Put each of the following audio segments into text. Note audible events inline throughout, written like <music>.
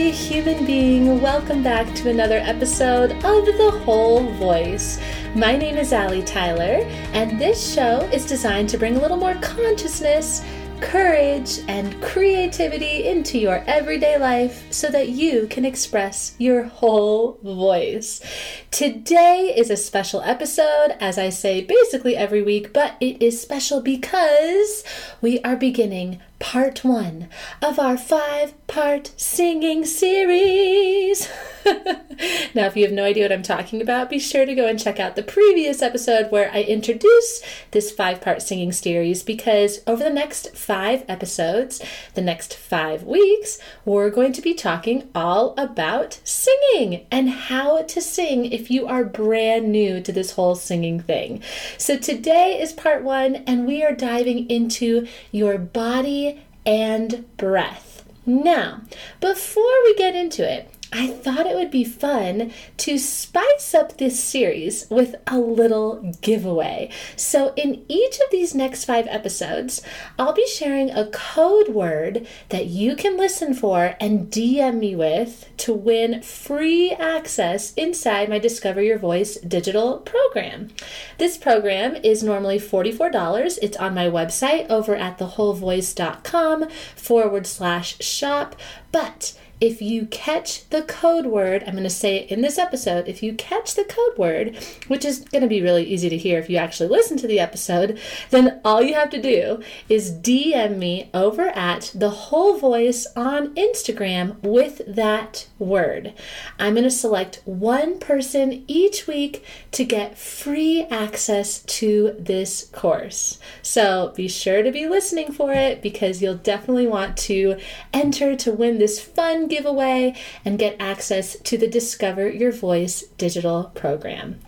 Lovely human being. Welcome back to another episode of The Whole Voice. My name is Allie Tyler, and this show is designed to bring a little more consciousness courage, and creativity into your everyday life so that you can express your whole voice. Today is a special episode, as I say basically every week, but it is special because we are beginning part one of our five part singing series. <laughs> <laughs> now, if you have no idea what I'm talking about, be sure to go and check out the previous episode where I introduce this five part singing series because over the next five episodes, the next five weeks, we're going to be talking all about singing and how to sing if you are brand new to this whole singing thing. So, today is part one, and we are diving into your body and breath. Now, before we get into it, I thought it would be fun to spice up this series with a little giveaway. So, in each of these next five episodes, I'll be sharing a code word that you can listen for and DM me with to win free access inside my Discover Your Voice digital program. This program is normally $44. It's on my website over at thewholevoice.com forward slash shop, but if you catch the code word, I'm going to say it in this episode, if you catch the code word, which is going to be really easy to hear if you actually listen to the episode, then all you have to do is DM me over at the whole voice on Instagram with that word. I'm going to select one person each week to get free access to this course. So be sure to be listening for it because you'll definitely want to enter to win this fun giveaway and get access to the Discover Your Voice digital program.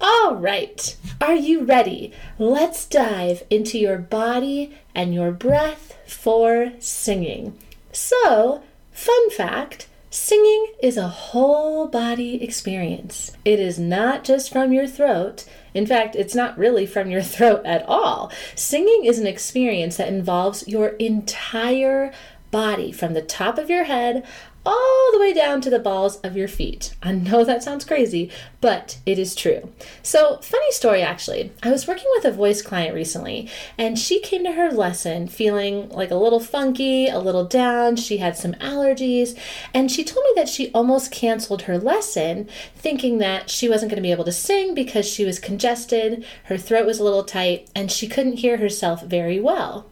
All right, are you ready? Let's dive into your body and your breath for singing. So, fun fact singing is a whole body experience. It is not just from your throat. In fact, it's not really from your <laughs> throat at all. Singing is an experience that involves your entire body from the top of your head all the way down to the balls of your feet. I know that sounds crazy, but it is true. So, funny story actually. I was working with a voice client recently, and she came to her lesson feeling like a little funky, a little down. She had some allergies, and she told me that she almost canceled her lesson, thinking that she wasn't going to be able to sing because she was congested, her throat was a little tight, and she couldn't hear herself very well.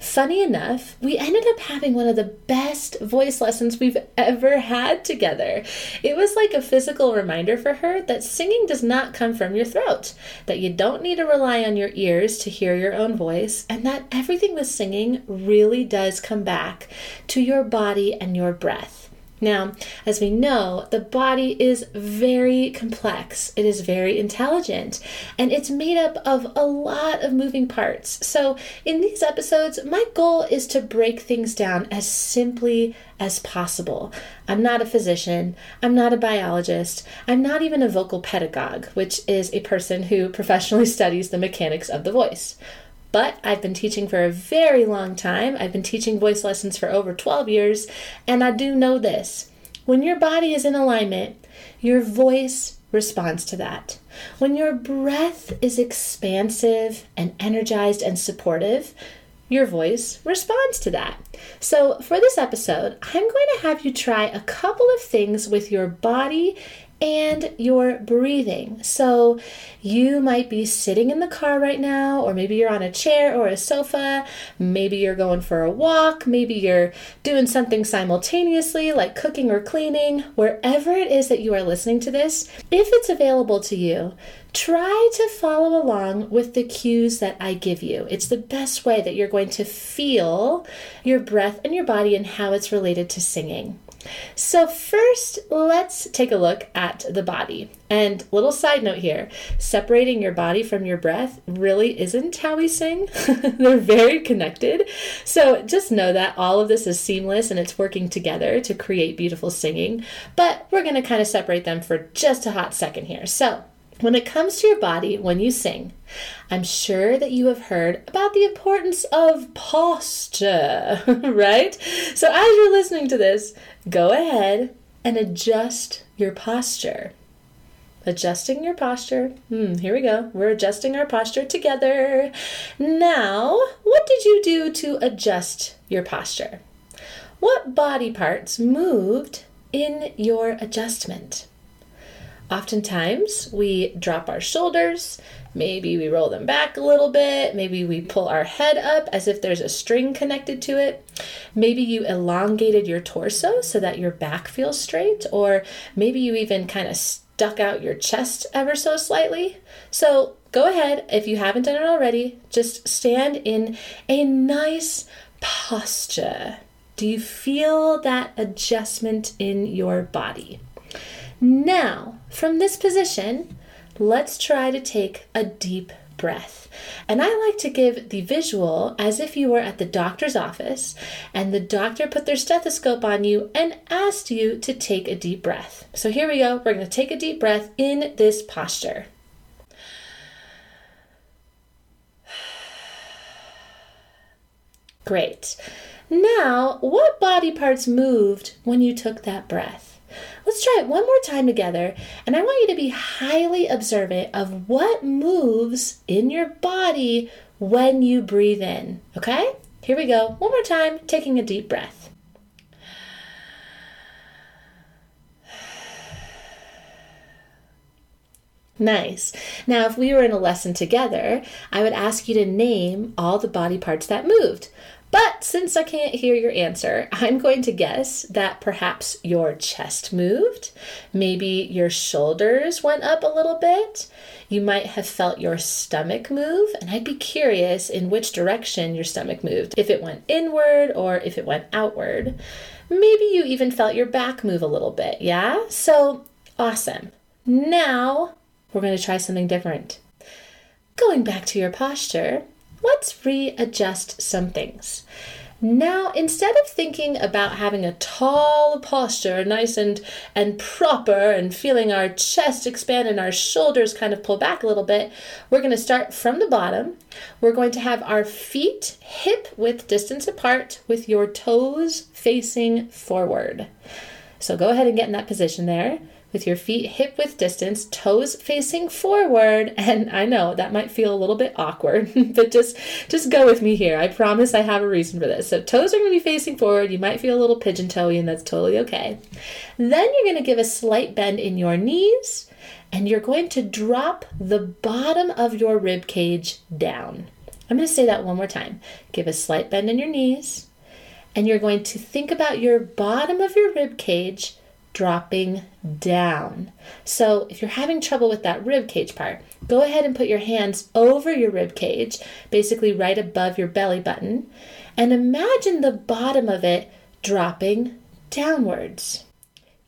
Funny enough, we ended up having one of the best voice lessons we've ever had together. It was like a physical reminder for her that singing does not come from your throat, that you don't need to rely on your ears to hear your own voice, and that everything with singing really does come back to your body and your breath. Now, as we know, the body is very complex, it is very intelligent, and it's made up of a lot of moving parts. So, in these episodes, my goal is to break things down as simply as possible. I'm not a physician, I'm not a biologist, I'm not even a vocal pedagogue, which is a person who professionally <laughs> studies the mechanics of the voice but I've been teaching for a very long time. I've been teaching voice lessons for over 12 years, and I do know this. When your body is in alignment, your voice responds to that. When your breath is expansive and energized and supportive, your voice responds to that. So, for this episode, I'm going to have you try a couple of things with your body and your breathing. So, you might be sitting in the car right now, or maybe you're on a chair or a sofa. Maybe you're going for a walk. Maybe you're doing something simultaneously, like cooking or cleaning. Wherever it is that you are listening to this, if it's available to you, try to follow along with the cues that I give you. It's the best way that you're going to feel your breath and your body and how it's related to singing. So, first, let's take a look at the body. And little side note here separating your body from your breath really isn't how we sing. <laughs> They're very connected. So, just know that all of this is seamless and it's working together to create beautiful singing. But we're going to kind of separate them for just a hot second here. So, when it comes to your body when you sing, I'm sure that you have heard about the importance of posture, <laughs> right? So as you're listening to this, go ahead and adjust your posture. Adjusting your posture. Hmm, here we go. We're adjusting our posture together. Now, what did you do to adjust your posture? What body parts moved in your adjustment? Oftentimes, we drop our shoulders, maybe we roll them back a little bit, maybe we pull our head up as if there's a string connected to it. Maybe you elongated your torso so that your back feels straight, or maybe you even kind of stuck out your chest ever so slightly. So, go ahead, if you haven't done it already, just stand in a nice posture. Do you feel that adjustment in your body? Now, from this position, let's try to take a deep breath. And I like to give the visual as if you were at the doctor's office and the doctor put their stethoscope on you and asked you to take a deep breath. So here we go. We're going to take a deep breath in this posture. Great. Now, what body parts moved when you took that breath? Let's try it one more time together. And I want you to be highly observant of what moves in your body when you breathe in. Okay? Here we go. One more time, taking a deep breath. Nice. Now, if we were in a lesson together, I would ask you to name all the body parts that moved. But since I can't hear your answer, I'm going to guess that perhaps your chest moved. Maybe your shoulders went up a little bit. You might have felt your stomach move, and I'd be curious in which direction your stomach moved, if it went inward or if it went outward. Maybe you even felt your back move a little bit, yeah? So awesome. Now we're going to try something different. Going back to your posture, let's readjust some things. Now, instead of thinking about having a tall posture, nice and, and proper, and feeling our chest expand and our shoulders kind of pull back a little bit, we're going to start from the bottom. We're going to have our feet hip width distance apart with your toes facing forward. So go ahead and get in that position there with your feet hip width distance, toes facing forward. <laughs> And I know that might feel a little bit awkward, <laughs> but just just go with me here. I promise I have a reason for this. So toes are going to be facing forward. You might feel a little pigeon toey, and that's totally okay. Then you're going to give a slight bend in your knees, and you're going to drop the bottom of your rib cage down. I'm going to say that one more time. Give a slight bend in your knees, and you're going to think about your bottom of your rib cage dropping down. So if you're having trouble with that rib cage part, go ahead and put your hands over your rib cage, basically right above your belly button, and imagine the bottom of it dropping downwards.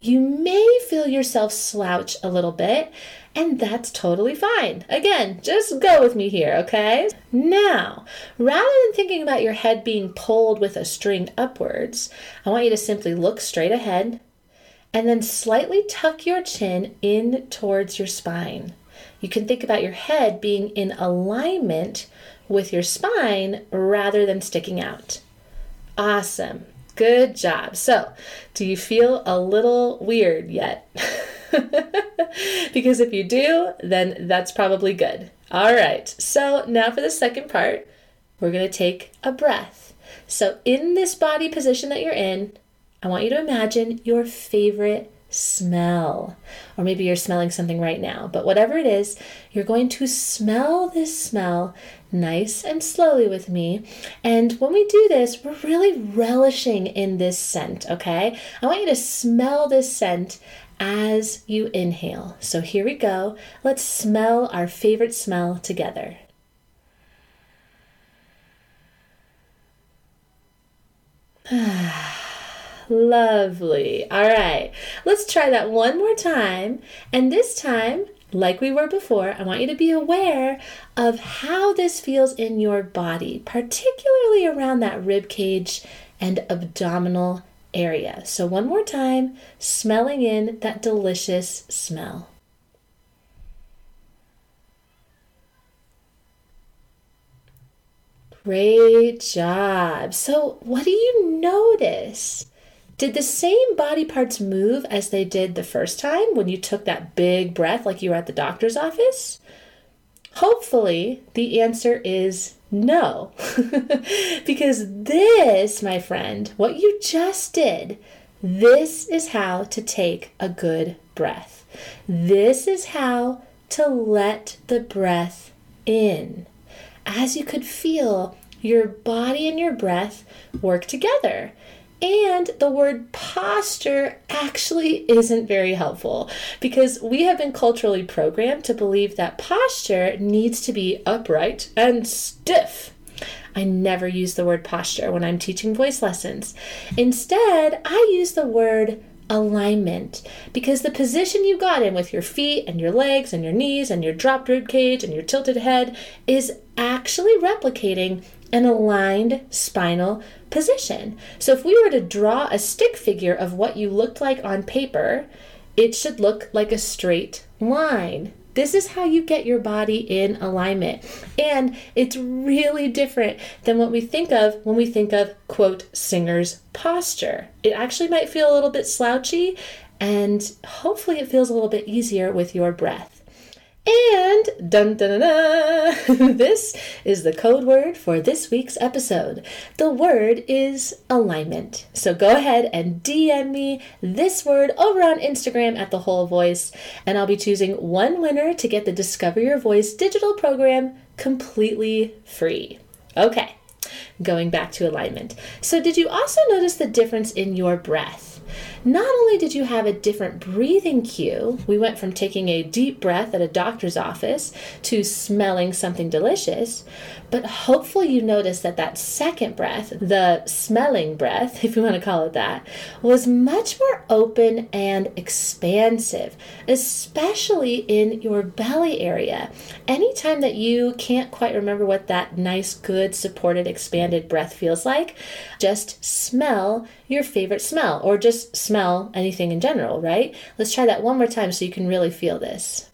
You may feel yourself slouch a little bit, and that's totally fine. Again, just go with me here, okay? Now, rather than thinking about your head being pulled with a string upwards, I want you to simply look straight ahead and then slightly tuck your chin in towards your spine. You can think about your head being in alignment with your spine rather than sticking out. Awesome. Good job. So, do you feel a little weird yet? <laughs> because if you do, then that's probably good. All right. So, now for the second part, we're going to take a breath. So, in this body position that you're in, I want you to imagine your favorite smell. Or maybe you're smelling something right now, but whatever it is, you're going to smell this smell nice and slowly with me. And when we do this, we're really relishing in this scent, okay? I want you to smell this scent as you inhale. So here we go. Let's smell our favorite smell together. <sighs> Ah. Lovely. All right. Let's try that one more time. And this time, like we were before, I want you to be aware of how this feels in your body, particularly around that rib cage and abdominal area. So, one more time, smelling in that delicious smell. Great job. So, what do you notice? Did the same body parts move as they did the first time when you took that big breath like you were at the doctor's office? Hopefully, the answer is no. <laughs> because this, my friend, what you just did, this is how to take a good breath. This is how to let the breath in. As you could feel, your body and your breath work together. And the word posture actually isn't very helpful because we have been culturally programmed to believe that posture needs to be upright and stiff. I never use the word posture when I'm teaching voice lessons. Instead, I use the word alignment because the position you got in with your feet and your legs and your knees and your dropped rib cage and your tilted head is actually replicating an aligned spinal position. So if we were to draw a stick figure of what you looked like on paper, it should look like a straight line. This is how you get your body in alignment. And it's really different than what we think of when we think of, quote, singer's posture. It actually might feel a little bit slouchy, and hopefully it feels a little bit easier with your breath. And dun dun dun, dun <laughs> this is the code word for this week's episode. The word is alignment. So go ahead and DM me this word over on Instagram at the whole voice, and I'll be choosing one winner to get the Discover Your Voice digital program completely free. Okay, going back to alignment. So, did you also notice the difference in your breath? Not only did you have a different breathing cue, we went from taking a deep breath at a doctor's office to smelling something delicious, but hopefully you noticed that that second breath, the smelling breath, <laughs> if you want to call it that, was much more open and expansive, especially in your belly area. Anytime that you can't quite remember what that nice, good, supported, expanded breath feels like, just smell your favorite smell or just smell anything in general, right? Let's try that one more time so you can really feel this.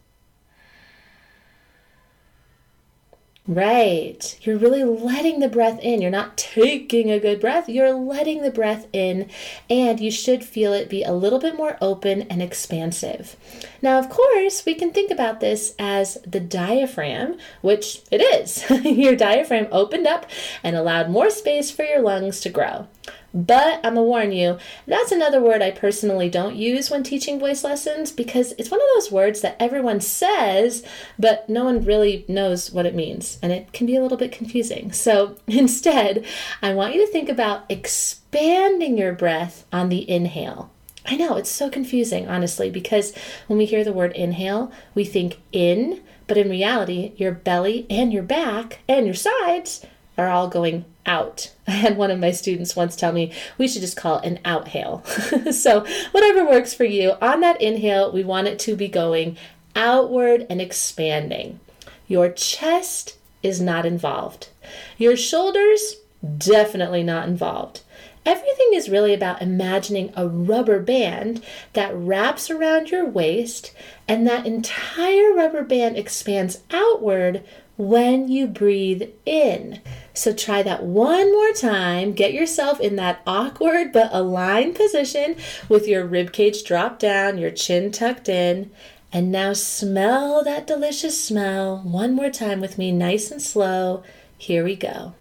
Right. You're really letting the breath in. You're not taking a good breath. You're letting the breath in, and you should feel it be a little bit more open and expansive. Now, of course, we can think about this as the diaphragm, which it is. <laughs> your diaphragm opened up and allowed more space for your lungs to grow. But I'm gonna warn you, that's another word I personally don't use when teaching voice lessons because it's one of those words that everyone says, but no one really knows what it means, and it can be a little bit confusing. So <laughs> instead, I want you to think about expanding your breath on the inhale. I know it's so confusing, honestly, because when we hear the word inhale, we think in, but in reality, your belly and your back and your sides are all going out. <laughs> I had one of my students once tell me we should just call it an outhale. <laughs> so, whatever works for you, on that inhale, we want it to be going outward and expanding. Your chest is not involved. Your shoulders, definitely not involved. Everything is really about imagining a rubber band that wraps around your waist, and that entire rubber band expands outward when you breathe in. So try that one more time. Get yourself in that awkward <laughs> but aligned position with your rib cage dropped down, your chin tucked in. And now smell that delicious smell one more time with me, nice and slow. Here we go.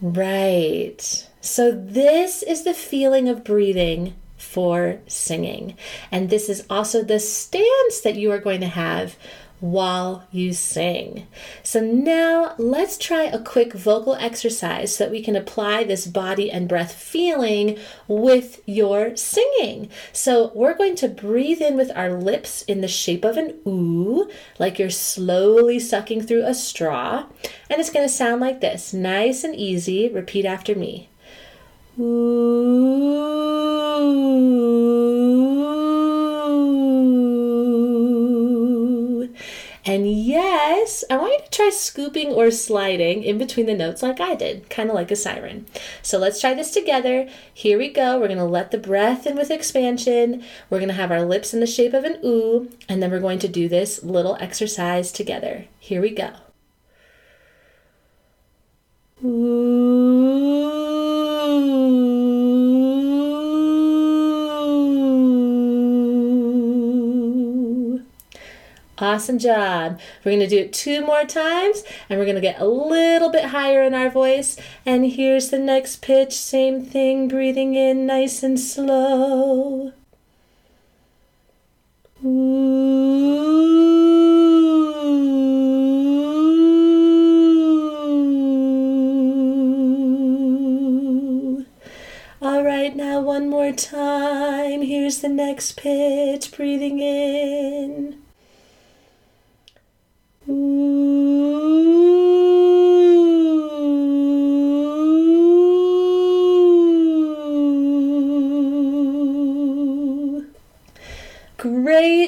Right. So, this is the feeling of breathing for singing. And this is also the stance that you are going to have while you sing. So now let's try a quick vocal exercise so that we can apply this body and breath feeling with your singing. So we're going to breathe in with our lips in the shape of an ooh, like you're slowly sucking through a straw. And it's going to sound like this nice and easy. Repeat after me. Ooh. And yes, I want you to try scooping or sliding in between the notes like I did, kind of like a siren. So let's try this together. Here we go. We're going to let the breath in with expansion. We're going to have our lips in the shape of an ooh, and then we're going to do this little exercise together. Here we go. Ooh. Awesome job. We're going to do it two more times and we're going to get a little bit higher in our voice. And here's the next pitch. Same thing, breathing in nice and slow. Ooh. All right, now one more time. Here's the next pitch, breathing in.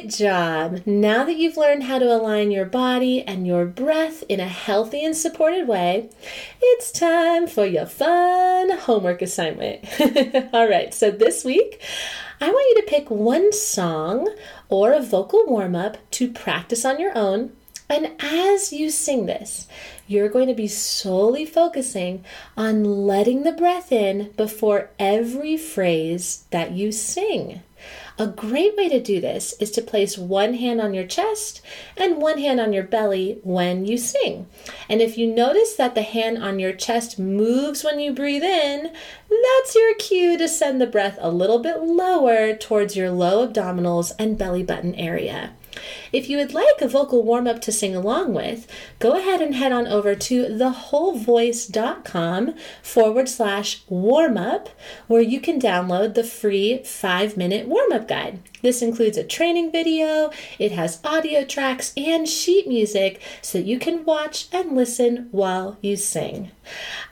Job! Now that you've learned how to align your body and your breath in a healthy and supported way, it's time for your fun homework assignment. <laughs> All right, so this week, I want you to pick one song or a vocal warm up to practice on your own. And as you sing this, you're going to be solely focusing on letting the breath in before every phrase that you sing. A great way to do this is to place one hand on your chest and one hand on your belly when you sing. And if you notice that the hand on your chest moves when you breathe in, that's your cue to send the breath a little bit lower towards your low abdominals and belly button area. If you would like a vocal warm up to sing along with, go ahead and head on over to thewholevoice.com forward slash warm up, where you can download the free five minute warm up guide. This includes a training video, it has audio tracks and sheet music so you can watch and listen while you sing.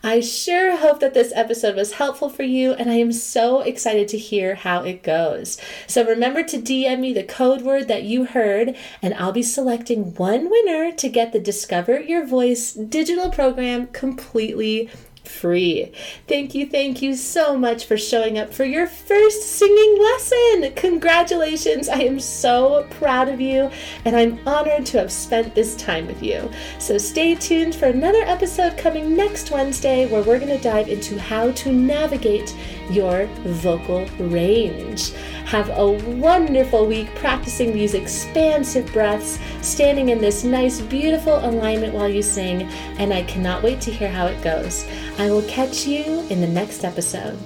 I sure hope that this episode was helpful for you, and I am so excited to hear how it goes. So remember to DM me the code word that you heard, and I'll be selecting one winner to get the Discover Your Voice digital program completely free. Thank you, thank you so much for showing up for your first singing lesson. Congratulations! I am so proud of you and I'm honored to have spent this time with you. So stay tuned for another episode coming next Wednesday where we're going to dive into how to navigate your vocal range. Have a wonderful week practicing these expansive breaths, standing in this nice, beautiful alignment while you sing, and I cannot wait to hear how it goes. I will catch you in the next episode.